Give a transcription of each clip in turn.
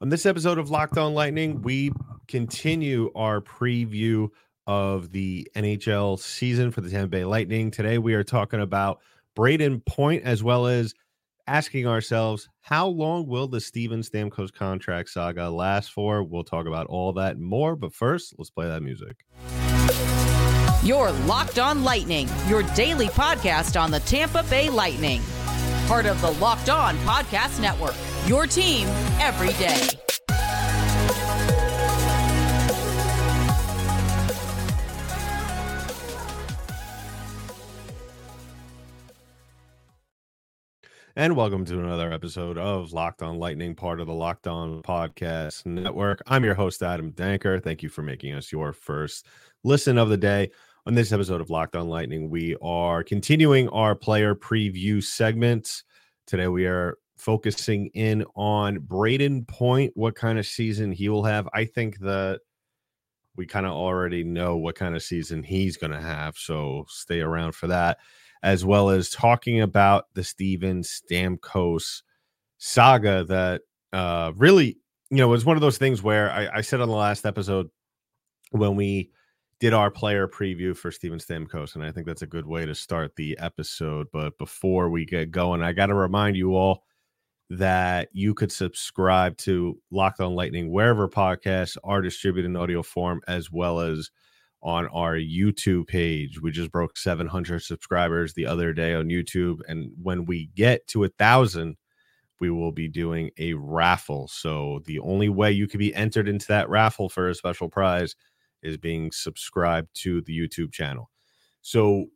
On this episode of Locked On Lightning, we continue our preview of the NHL season for the Tampa Bay Lightning. Today, we are talking about Brayden Point as well as asking ourselves how long will the Steven Stamkos contract saga last for? We'll talk about all that and more, but first, let's play that music. Your Locked On Lightning, your daily podcast on the Tampa Bay Lightning. Part of the Locked On Podcast Network. Your team every day. And welcome to another episode of Locked On Lightning, part of the Locked On Podcast Network. I'm your host, Adam Danker. Thank you for making us your first listen of the day. On this episode of Locked On Lightning, we are continuing our player preview segment. Today, we are focusing in on Brayden Point, what kind of season he will have. I think that we kind of already know what kind of season he's going to have. So stay around for that as well as talking about the Steven Stamkos saga that uh, really, you know, was one of those things where I, I, said on the last episode when we did our player preview for Steven Stamkos, and I think that's a good way to start the episode. But before we get going, I got to remind you all that you could subscribe to Locked On Lightning wherever podcasts are distributed in audio form, as well as on our YouTube page. We just broke 700 subscribers the other day on YouTube. And when we get to a thousand, we will be doing a raffle. So the only way you could be entered into that raffle for a special prize is being subscribed to the YouTube channel. So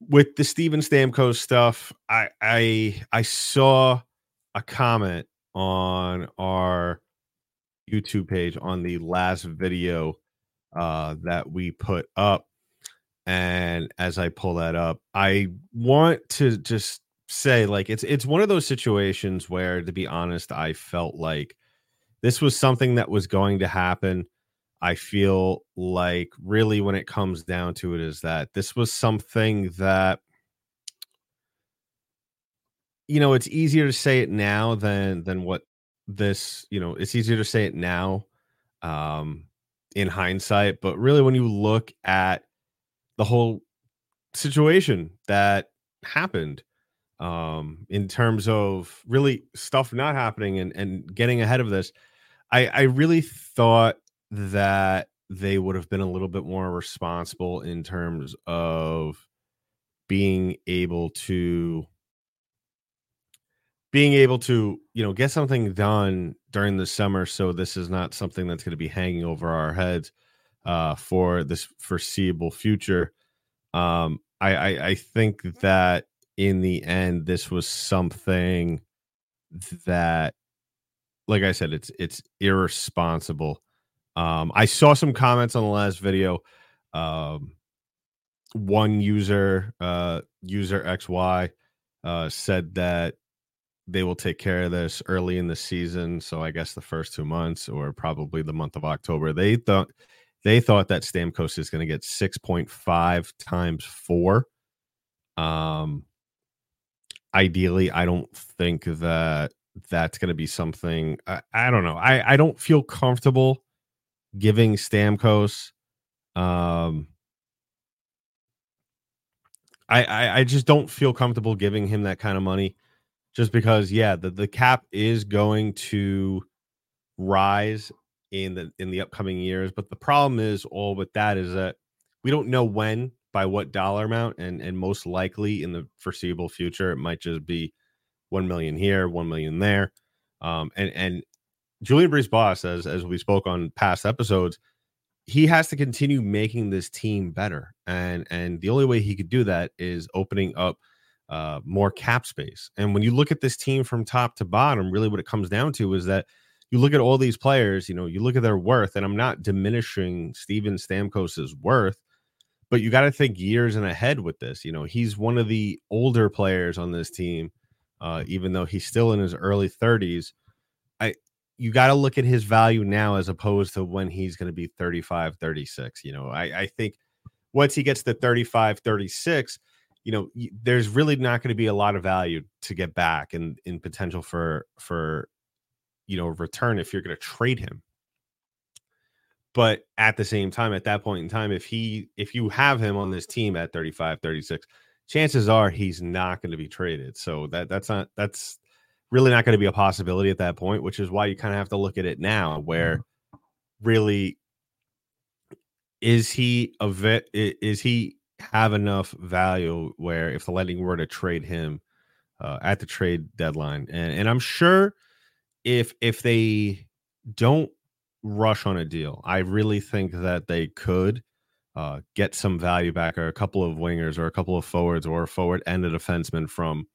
with the Steven Stamkos stuff, I I I saw a comment on our YouTube page on the last video uh, that we put up. And as I pull that up, I want to just say like it's it's one of those situations where to be honest, I felt like this was something that was going to happen. I feel like really when it comes down to it is that this was something that you know, it's easier to say it now than than what this, you know, it's easier to say it now um in hindsight, but really when you look at the whole situation that happened um in terms of really stuff not happening and and getting ahead of this i i really thought that they would have been a little bit more responsible in terms of being able to being able to you know get something done during the summer so this is not something that's going to be hanging over our heads uh, for this foreseeable future um, I, I i think that in the end this was something that like i said it's it's irresponsible um, i saw some comments on the last video um, one user uh, user xy uh, said that they will take care of this early in the season. So I guess the first two months or probably the month of October. They thought they thought that Stamkos is going to get 6.5 times four. Um ideally, I don't think that that's going to be something I, I don't know. I, I don't feel comfortable giving Stamkos um I, I, I just don't feel comfortable giving him that kind of money just because yeah the, the cap is going to rise in the in the upcoming years but the problem is all with that is that we don't know when by what dollar amount and and most likely in the foreseeable future it might just be 1 million here 1 million there um and and Julien BriseBois as as we spoke on past episodes he has to continue making this team better and and the only way he could do that is opening up uh, more cap space. And when you look at this team from top to bottom, really what it comes down to is that you look at all these players, you know, you look at their worth, and I'm not diminishing Steven Stamkos's worth, but you got to think years and ahead with this. You know, he's one of the older players on this team, uh, even though he's still in his early 30s. I you got to look at his value now as opposed to when he's going to be 35, 36. You know, I, I think once he gets to 35, 36, you know there's really not going to be a lot of value to get back and in potential for for you know, return if you're going to trade him. But at the same time, at that point in time, if he if you have him on this team at 35, 36, chances are he's not going to be traded. So that that's not that's really not going to be a possibility at that point, which is why you kind of have to look at it now where really is he a vet is he have enough value where if the Lightning were to trade him uh, at the trade deadline, and and I'm sure if if they don't rush on a deal, I really think that they could uh, get some value back, or a couple of wingers, or a couple of forwards, or a forward and a defenseman from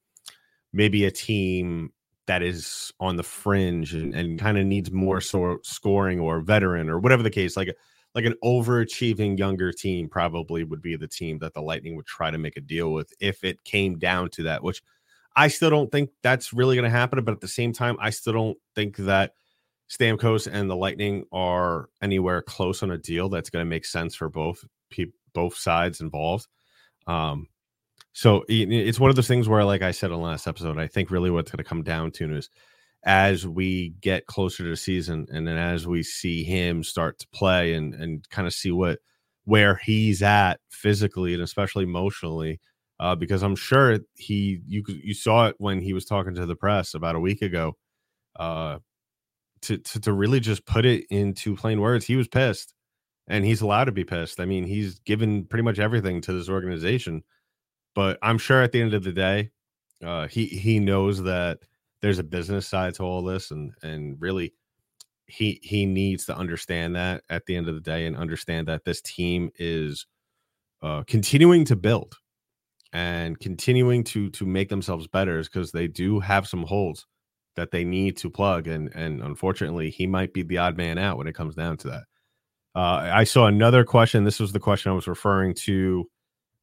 maybe a team that is on the fringe and, and kind of needs more so scoring or veteran or whatever the case, like like an overachieving younger team probably would be the team that the Lightning would try to make a deal with if it came down to that, which I still don't think that's really going to happen. But at the same time, I still don't think that Stamkos and the Lightning are anywhere close on a deal that's going to make sense for both people, both sides involved. Um, so it's one of those things where, like I said in the last episode, I think really what's going to come down to is as we get closer to the season and then as we see him start to play and and kind of see what where he's at physically and especially emotionally uh, because I'm sure he you you saw it when he was talking to the press about a week ago uh, to, to to really just put it into plain words he was pissed and he's allowed to be pissed. I mean he's given pretty much everything to this organization but I'm sure at the end of the day uh, he he knows that there's a business side to all this and and really he he needs to understand that at the end of the day and understand that this team is uh, continuing to build and continuing to to make themselves better is because they do have some holes that they need to plug and and unfortunately he might be the odd man out when it comes down to that. Uh, i saw another question. This was the question i was referring to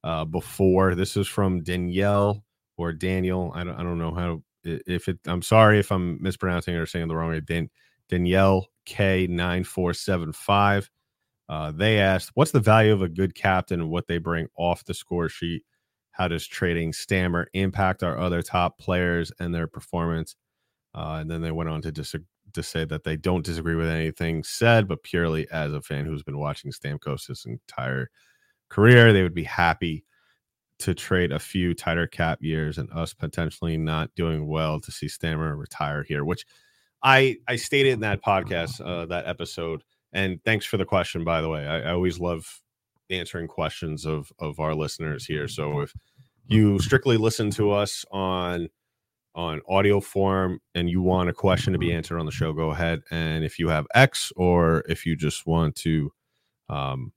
uh, before. This is from danielle or daniel. I don't, I don't know how if it i'm sorry if i'm mispronouncing or saying the wrong way. Dan, danielle k9475 uh, they asked what's the value of a good captain and what they bring off the score sheet? How does trading stammer impact our other top players and their performance? Uh, and then they went on to dis- to say that they don't disagree with anything said but purely as a fan who's been watching stamkos his entire career they would be happy to trade a few tighter cap years and us potentially not doing well to see Stammer retire here, which I I stated in that podcast, uh, that episode. And thanks for the question, by the way. I, I always love answering questions of of our listeners here. So if you strictly listen to us on on audio form and you want a question to be answered on the show, go ahead. And if you have X or if you just want to, um,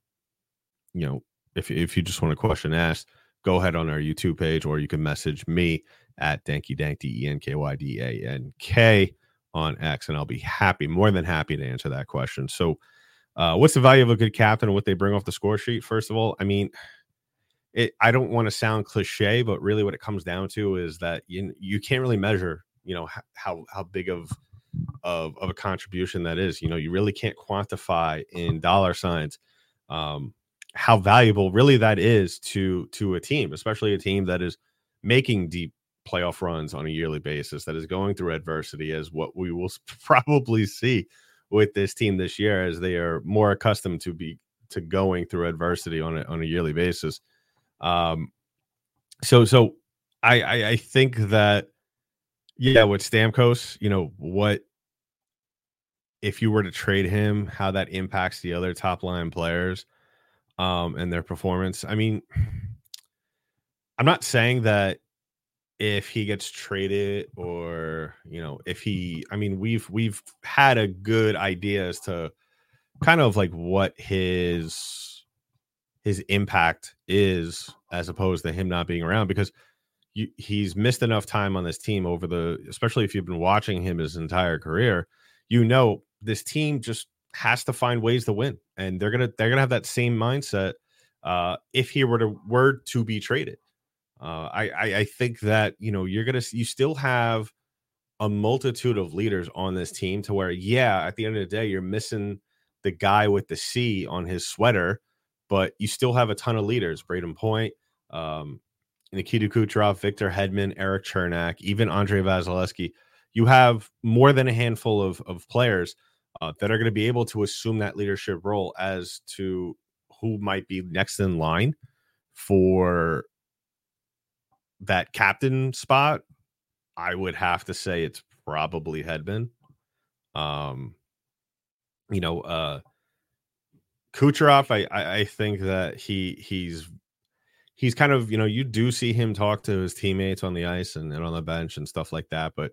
you know, if if you just want a question asked go ahead on our YouTube page, or you can message me at Danky Dank D E N K Y D A N K on X, and I'll be happy, more than happy to answer that question. So, uh, what's the value of a good captain and what they bring off the score sheet? First of all, I mean, it. I don't want to sound cliche, but really, what it comes down to is that you you can't really measure, you know, how how big of of of a contribution that is. You know, you really can't quantify in dollar signs. Um, how valuable really that is to to a team, especially a team that is making deep playoff runs on a yearly basis, that is going through adversity, as what we will probably see with this team this year, as they are more accustomed to be to going through adversity on a on a yearly basis. Um, so so I, I I think that yeah, with Stamkos, you know what if you were to trade him, how that impacts the other top line players um, and their performance. I mean, I'm not saying that if he gets traded or you know if he i mean we've we've had a good idea as to kind of like what his his impact is as opposed to him not being around because you, he's missed enough time on this team over the especially if you've been watching him his entire career you know this team just has to find ways to win, and they're gonna they're gonna have that same mindset uh, if he were to were to be traded. Uh, I, I I think that you know you're gonna you still have a multitude of leaders on this team to where yeah at the end of the day you're missing the guy with the C on his sweater, but you still have a ton of leaders. Brayden Point, um, Nikita Kucherov, Victor Hedman, Erik Cernak, even Andrei Vasilevskiy you have more than a handful of of players uh, that are going to be able to assume that leadership role as to who might be next in line for that captain spot. I would have to say it's probably Hedman. Um, you know, uh, Kucherov, I, I, I think that he he's he's kind of you know you do see him talk to his teammates on the ice and, and on the bench and stuff like that, but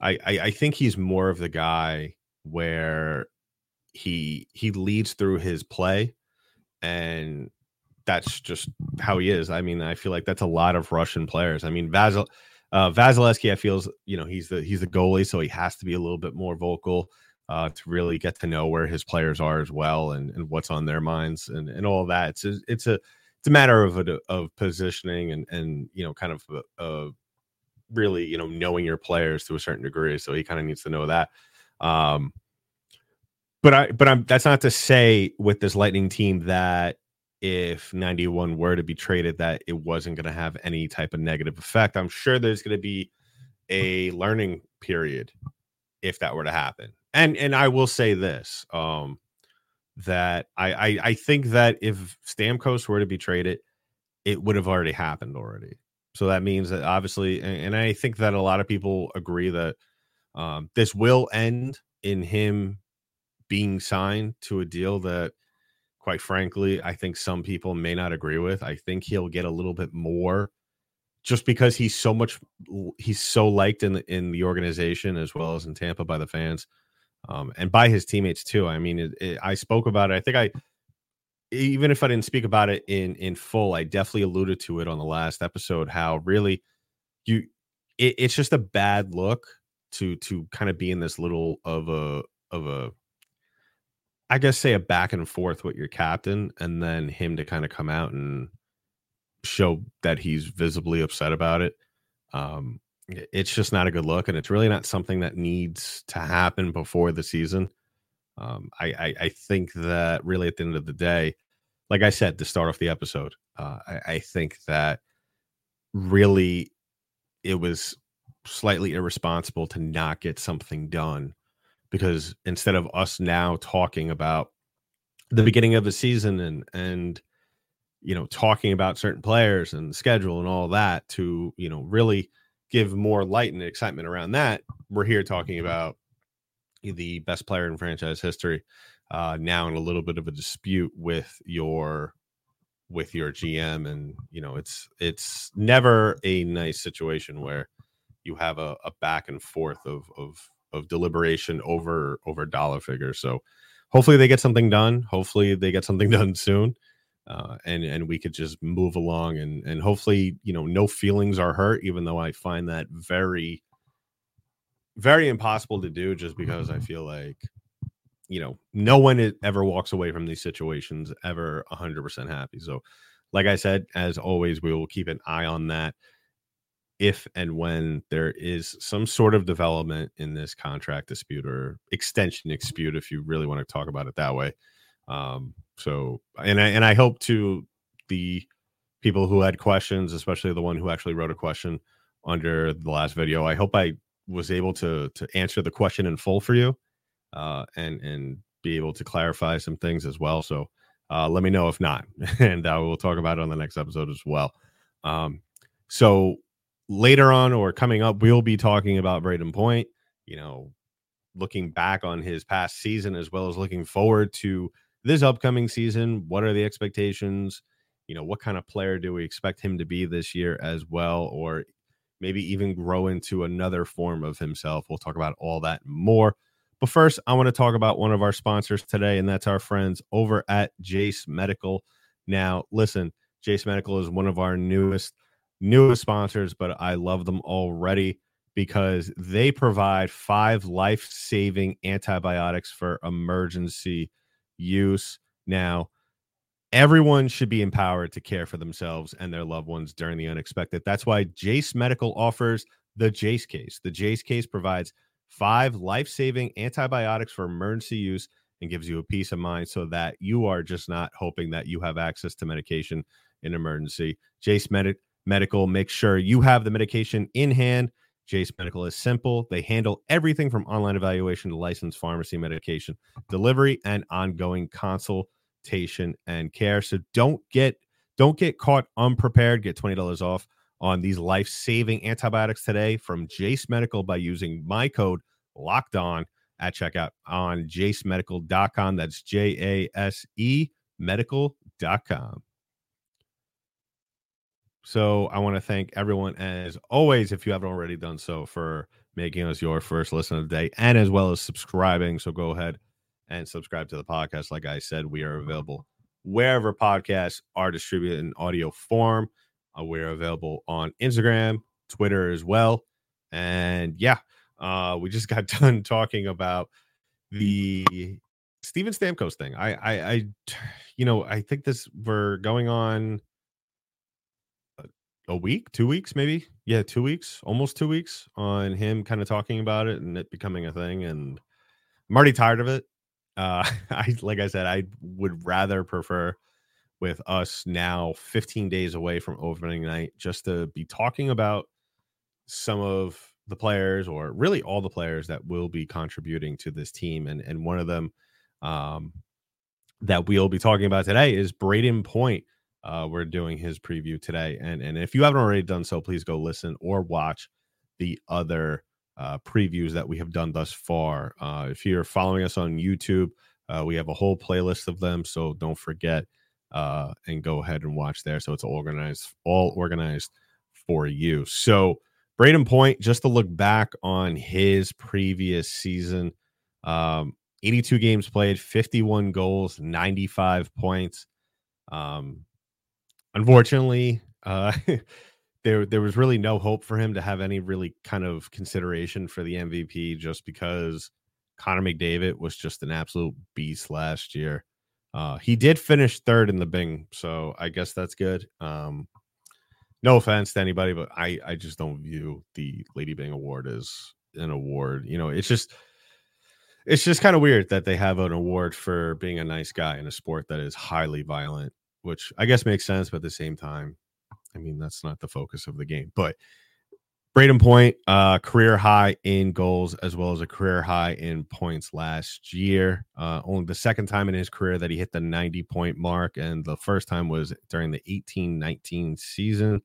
I, I I think he's more of the guy where he he leads through his play and that's just how he is. I mean, I feel like that's a lot of Russian players. I mean, Vasil uh, Vasilevskiy, I feel you know he's the he's the goalie, so he has to be a little bit more vocal uh, to really get to know where his players are as well and, and what's on their minds and, and all that. It's a, it's a it's a matter of a, of positioning and and you know kind of a really you know knowing your players to a certain degree. So he kind of needs to know that. Um, but I but I'm that's not to say with this Lightning team that if 91 were to be traded that it wasn't going to have any type of negative effect. I'm sure there's going to be a learning period if that were to happen. And and I will say this um that I I, I think that if Stamkos were to be traded, it would have already happened already. So that means that obviously, and, and I think that a lot of people agree that um, this will end in him being signed to a deal that quite frankly, I think some people may not agree with. I think he'll get a little bit more just because he's so much he's so liked in the in the organization as well as in Tampa by the fans um, and by his teammates too. I mean, it, it, I spoke about it. I think I even if I didn't speak about it in in full, I definitely alluded to it on the last episode. How really you it, it's just a bad look to to kind of be in this little of a of a I guess say a back and forth with your captain, and then him to kind of come out and show that he's visibly upset about it. Um, it's just not a good look, and it's really not something that needs to happen before the season. Um, I, I, I think that really at the end of the day, like I said to start off the episode, uh, I, I think that really it was slightly irresponsible to not get something done because instead of us now talking about the beginning of the season and and you know talking about certain players and the schedule and all that to you know really give more light and excitement around that we're here talking about the best player in franchise history uh now in a little bit of a dispute with your with your gm and you know it's it's never a nice situation where you have a, a back and forth of of of deliberation over over dollar figures. So hopefully they get something done. Hopefully they get something done soon. Uh, and and we could just move along and and hopefully you know no feelings are hurt even though i find that very very impossible to do just because i feel like you know no one ever walks away from these situations ever 100% happy so like i said as always we will keep an eye on that if and when there is some sort of development in this contract dispute or extension dispute, if you really want to talk about it that way. Um, so, and I, and I hope to the people who had questions, especially the one who actually wrote a question under the last video, I hope I was able to to answer the question in full for you, uh, and and be able to clarify some things as well. So, uh, let me know if not, and uh, we'll talk about it on the next episode as well. Um, so later on or coming up, we'll be talking about Brayden Point, you know, looking back on his past season as well as looking forward to this upcoming season. What are the expectations? You know, what kind of player do we expect him to be this year as well? Or maybe even grow into another form of himself. We'll talk about all that more. But first, I want to talk about one of our sponsors today, and that's our friends over at Jase Medical. Now, listen, Jase Medical is one of our newest newest sponsors, but I love them already because they provide five life saving antibiotics for emergency use. Now, everyone should be empowered to care for themselves and their loved ones during the unexpected. That's why Jase Medical offers the Jase case. The Jase case provides five life saving antibiotics for emergency use and gives you a peace of mind so that you are just not hoping that you have access to medication in emergency. Jase Medical medical. Make sure you have the medication in hand Jase Medical is simple. They handle everything from online evaluation to licensed pharmacy medication delivery and ongoing consultation and care. So don't get don't get caught unprepared. Get $20 off on these life-saving antibiotics today from Jase Medical by using my code locked on at checkout on jasemedical.com. That's J A S E medical.com. So I want to thank everyone, as always, if you haven't already done so, for making us your first listen of the day and as well as subscribing. So go ahead and subscribe to the podcast. Like I said, we are available wherever podcasts are distributed in audio form. Uh, we're available on Instagram, Twitter as well. And yeah, uh, we just got done talking about the Steven Stamkos thing. I, I, I, you know, I think this we're going on a week, two weeks, maybe. Yeah, two weeks, almost two weeks on him kind of talking about it and it becoming a thing. And I'm already tired of it. Uh, I like I said, I would rather prefer with us now 15 days away from opening night just to be talking about some of the players or really all the players that will be contributing to this team and and one of them um, that we'll be talking about today is Brayden Point uh, we're doing his preview today and and if you haven't already done so please go listen or watch the other uh, previews that we have done thus far uh, if you're following us on YouTube uh, we have a whole playlist of them so don't forget uh, and go ahead and watch there. So it's organized, all organized for you. So Brayden Point, just to look back on his previous season, um, 82 games played, 51 goals, 95 points. Um, unfortunately, uh, there there was really no hope for him to have any really kind of consideration for the MVP just because Connor McDavid was just an absolute beast last year. Uh, he did finish third in the Byng, so I guess that's good. Um, no offense to anybody, but I I just don't view the Lady Byng Award as an award. You know, it's just it's just kind of weird that they have an award for being a nice guy in a sport that is highly violent, which I guess makes sense, but at the same time, I mean that's not the focus of the game. But Brayden Point, uh, career high in goals as well as a career high in points last year. Uh, only the second time in his career that he hit the 90 point mark, and the first time was during the 18 19 season.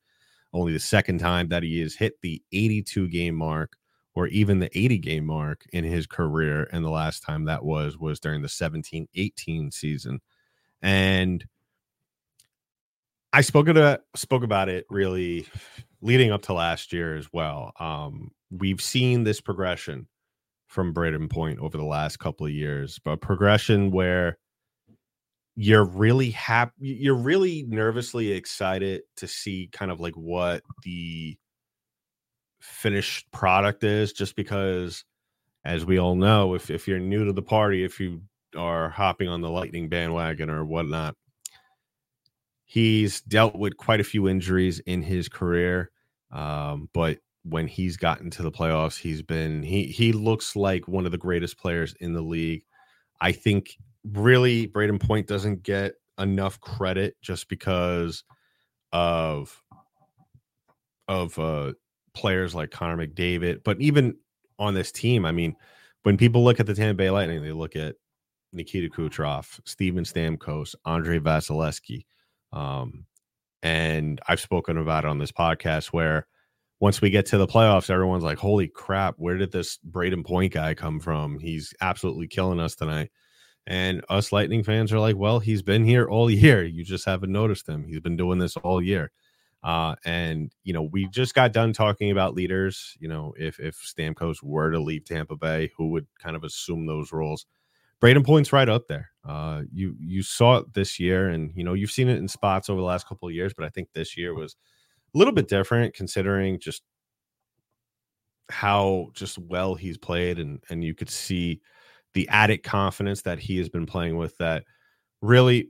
Only the second time that he has hit the 82 game mark or even the 80 game mark in his career. And the last time that was was during the 17 18 season. And I spoke about spoke about it really leading up to last year as well. Um, we've seen this progression from Brayden Point over the last couple of years, but progression where you're really happy, you're really nervously excited to see kind of like what the finished product is, just because, as we all know, if if you're new to the party, if you are hopping on the lightning bandwagon or whatnot, He's dealt with quite a few injuries in his career, um, but when he's gotten to the playoffs, he's been he he looks like one of the greatest players in the league. I think really Brayden Point doesn't get enough credit just because of of uh players like Connor McDavid, but even on this team, I mean, when people look at the Tampa Bay Lightning, they look at Nikita Kucherov, Steven Stamkos, Andrei Vasilevskiy, um, and I've spoken about it on this podcast where once we get to the playoffs, everyone's like, holy crap, where did this Brayden Point guy come from? He's absolutely killing us tonight. And us Lightning fans are like, well, he's been here all year. You just haven't noticed him. He's been doing this all year. Uh, and you know, we just got done talking about leaders. You know, if if Stamkos were to leave Tampa Bay, who would kind of assume those roles? Brayden Point's right up there. Uh, you you saw it this year, and you know you've seen it in spots over the last couple of years, but I think this year was a little bit different considering just how just well he's played, and and you could see the added confidence that he has been playing with. That really,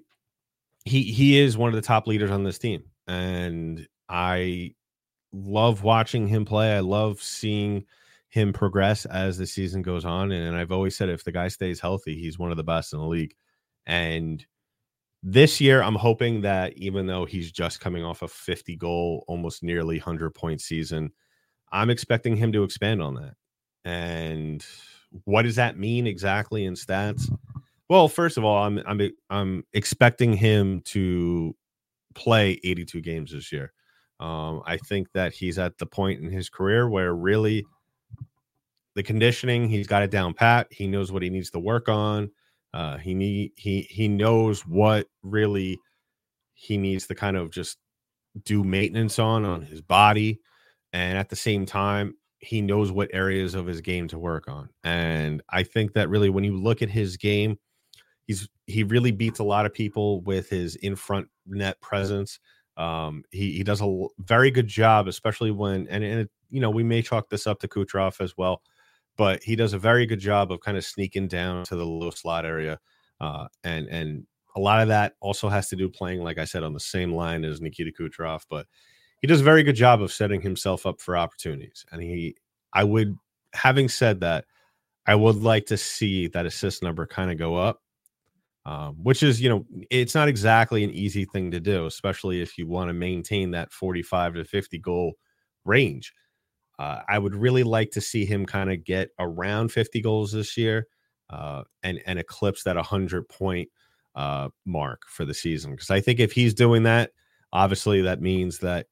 he he is one of the top leaders on this team, and I love watching him play. I love seeing him progress as the season goes on. And, I've always said if the guy stays healthy, he's one of the best in the league. And this year, I'm hoping that even though he's just coming off a 50 goal, almost nearly 100 point season, I'm expecting him to expand on that. And what does that mean exactly in stats? Well, first of all, I'm I'm I'm expecting him to play 82 games this year. Um, I think that he's at the point in his career where really the conditioning he's got it down pat. He knows what he needs to work on. Uh, he need he he knows what really he needs to kind of just do maintenance on on his body, and at the same time he knows what areas of his game to work on. And I think that really when you look at his game, he's he really beats a lot of people with his in front net presence. Um, he he does a very good job, especially when and, and it, you know we may chalk this up to Kucherov as well, but he does a very good job of kind of sneaking down to the low slot area, uh, and and a lot of that also has to do playing, like I said, on the same line as Nikita Kucherov, but he does a very good job of setting himself up for opportunities. And he, I would, having said that, I would like to see that assist number kind of go up um, which is you know it's not exactly an easy thing to do especially if you want to maintain that 45 to 50 goal range uh, i would really like to see him kind of get around 50 goals this year uh, and and eclipse that 100 point uh, mark for the season because i think if he's doing that obviously that means that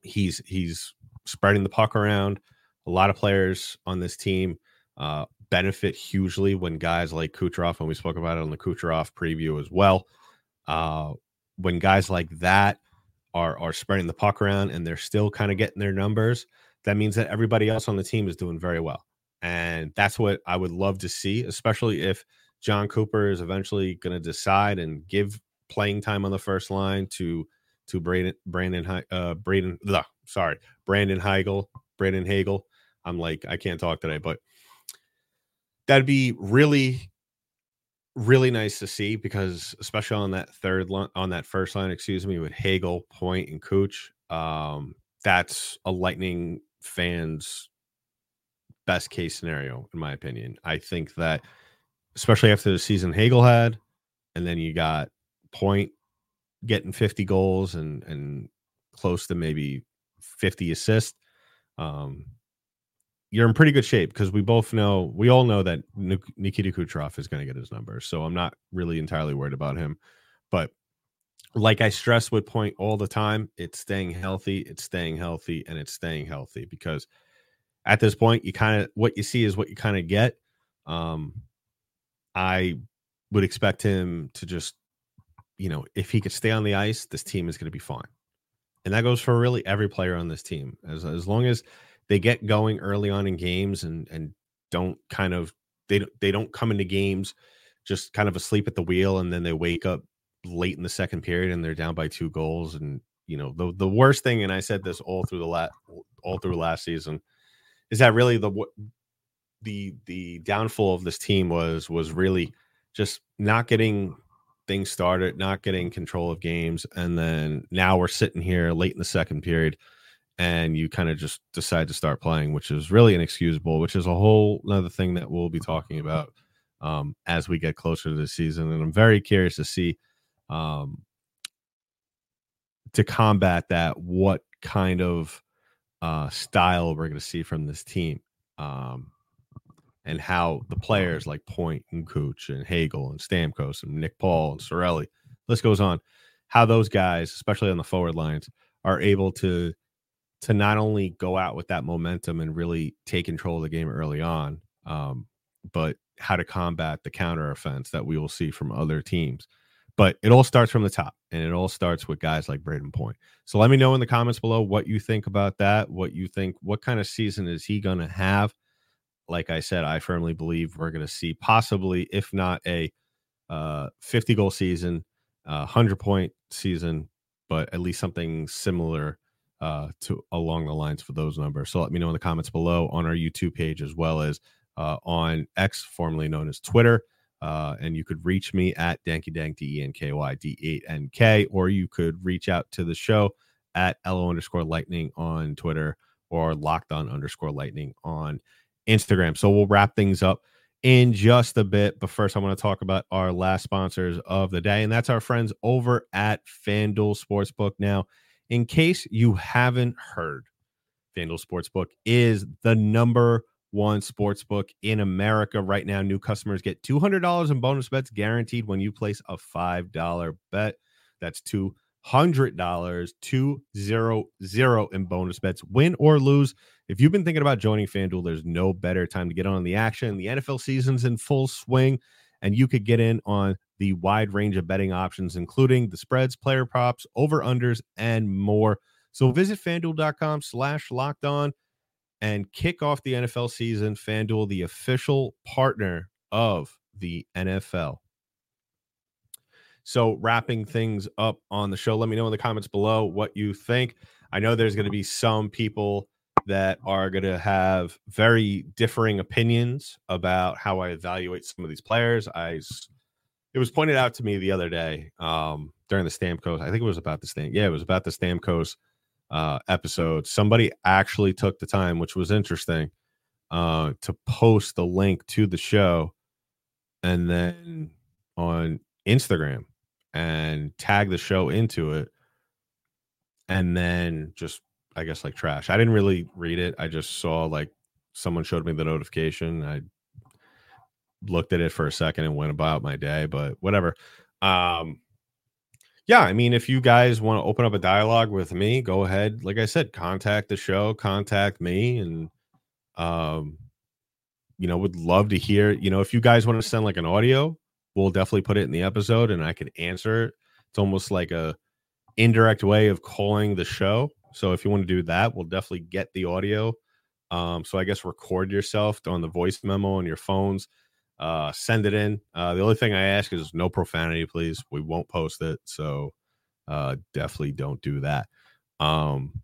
he's he's spreading the puck around a lot of players on this team uh, benefit hugely when guys like Kucherov, and we spoke about it on the Kucherov preview as well. Uh, when guys like that are are spreading the puck around and they're still kind of getting their numbers, that means that everybody else on the team is doing very well. And that's what I would love to see, especially if Jon Cooper is eventually going to decide and give playing time on the first line to to Brandon Brandon uh Braden ugh, sorry Brandon Heigl Brandon Hagel. I'm like I can't talk today, but that'd be really really nice to see because especially on that third line on that first line excuse me with hagel point and cooch um that's a lightning fans best case scenario in my opinion. I think that especially after the season hagel had and then you got point getting 50 goals and and close to maybe 50 assists um you're in pretty good shape because we both know we all know that Nikita Kucherov is going to get his numbers. So I'm not really entirely worried about him. But like I stress with point all the time, it's staying healthy, it's staying healthy, and it's staying healthy because at this point, you kind of what you see is what you kind of get. Um, I would expect him to just, you know, if he could stay on the ice, this team is going to be fine. And that goes for really every player on this team. As as long as they get going early on in games and and don't kind of they they don't come into games just kind of asleep at the wheel and then they wake up late in the second period and they're down by two goals and you know the the worst thing and I said this all through the last all through last season is that really the the the downfall of this team was was really just not getting things started, not getting control of games, and then now we're sitting here late in the second period and you kind of just decide to start playing, which is really inexcusable, which is a whole another thing that we'll be talking about um, as we get closer to the season. And I'm very curious to see um, to combat that what kind of uh, style we're going to see from this team. Um, and how the players like Point and Cooch and Hagel and Stamkos and Nick Paul and Cirelli, list goes on, how those guys, especially on the forward lines, are able to to not only go out with that momentum and really take control of the game early on, um, but how to combat the counter offense that we will see from other teams. But it all starts from the top, and it all starts with guys like Brayden Point. So let me know in the comments below what you think about that. What you think? What kind of season is he going to have? Like I said, I firmly believe we're going to see possibly, if not a uh, 50 goal season, uh, 100 point season, but at least something similar uh, to along the lines for those numbers. So let me know in the comments below on our YouTube page as well as uh, on X, formerly known as Twitter. Uh, and you could reach me at Danky Dank D E N K Y D 8 N K, or you could reach out to the show at LO underscore lightning on Twitter or locked on underscore lightning on Instagram. So we'll wrap things up in just a bit. But first, I want to talk about our last sponsors of the day, and that's our friends over at FanDuel Sportsbook. Now, in case you haven't heard, FanDuel Sportsbook is the number one sportsbook in America right now. New customers get $200 in bonus bets guaranteed when you place a $5 bet. That's $200, 200 in bonus bets, win or lose. If you've been thinking about joining FanDuel, there's no better time to get on the action. The NFL season's in full swing, and you could get in on the wide range of betting options, including the spreads, player props, over unders, and more. So visit fanduel.com slash locked on and kick off the NFL season. FanDuel, the official partner of the NFL. So, wrapping things up on the show, let me know in the comments below what you think. I know there's going to be some people that are going to have very differing opinions about how I evaluate some of these players. I it was pointed out to me the other day um, during the Stamkos. I think it was about the Stam. Yeah, it was about the Stamkos uh, episode. Somebody actually took the time, which was interesting, uh, to post the link to the show, and then on Instagram and tag the show into it, and then just I guess like trash. I didn't really read it. I just saw like someone showed me the notification. I looked at it for a second and went about my day, but whatever. Um, yeah, I mean, if you guys want to open up a dialogue with me, go ahead. Like I said, contact the show, contact me, and um, you know, would love to hear. You know, if you guys want to send like an audio, we'll definitely put it in the episode, and I can answer it. It's almost like a indirect way of calling the show. So if you want to do that, we'll definitely get the audio. Um, so I guess record yourself on the voice memo on your phones uh, send it in. Uh, the only thing I ask is no profanity, please. We won't post it, so uh, definitely don't do that. Um,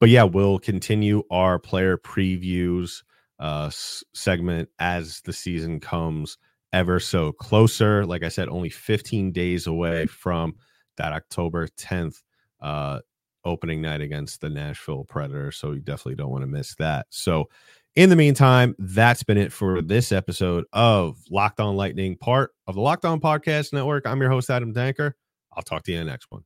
but yeah, we'll continue our player previews uh, s- segment as the season comes ever so closer. Like I said, only 15 days away from that October 10th uh, opening night against the Nashville Predators. So you definitely don't want to miss that. So in the meantime, that's been it for this episode of Locked On Lightning, part of the Locked On Podcast Network. I'm your host, Adam Danker. I'll talk to you in the next one.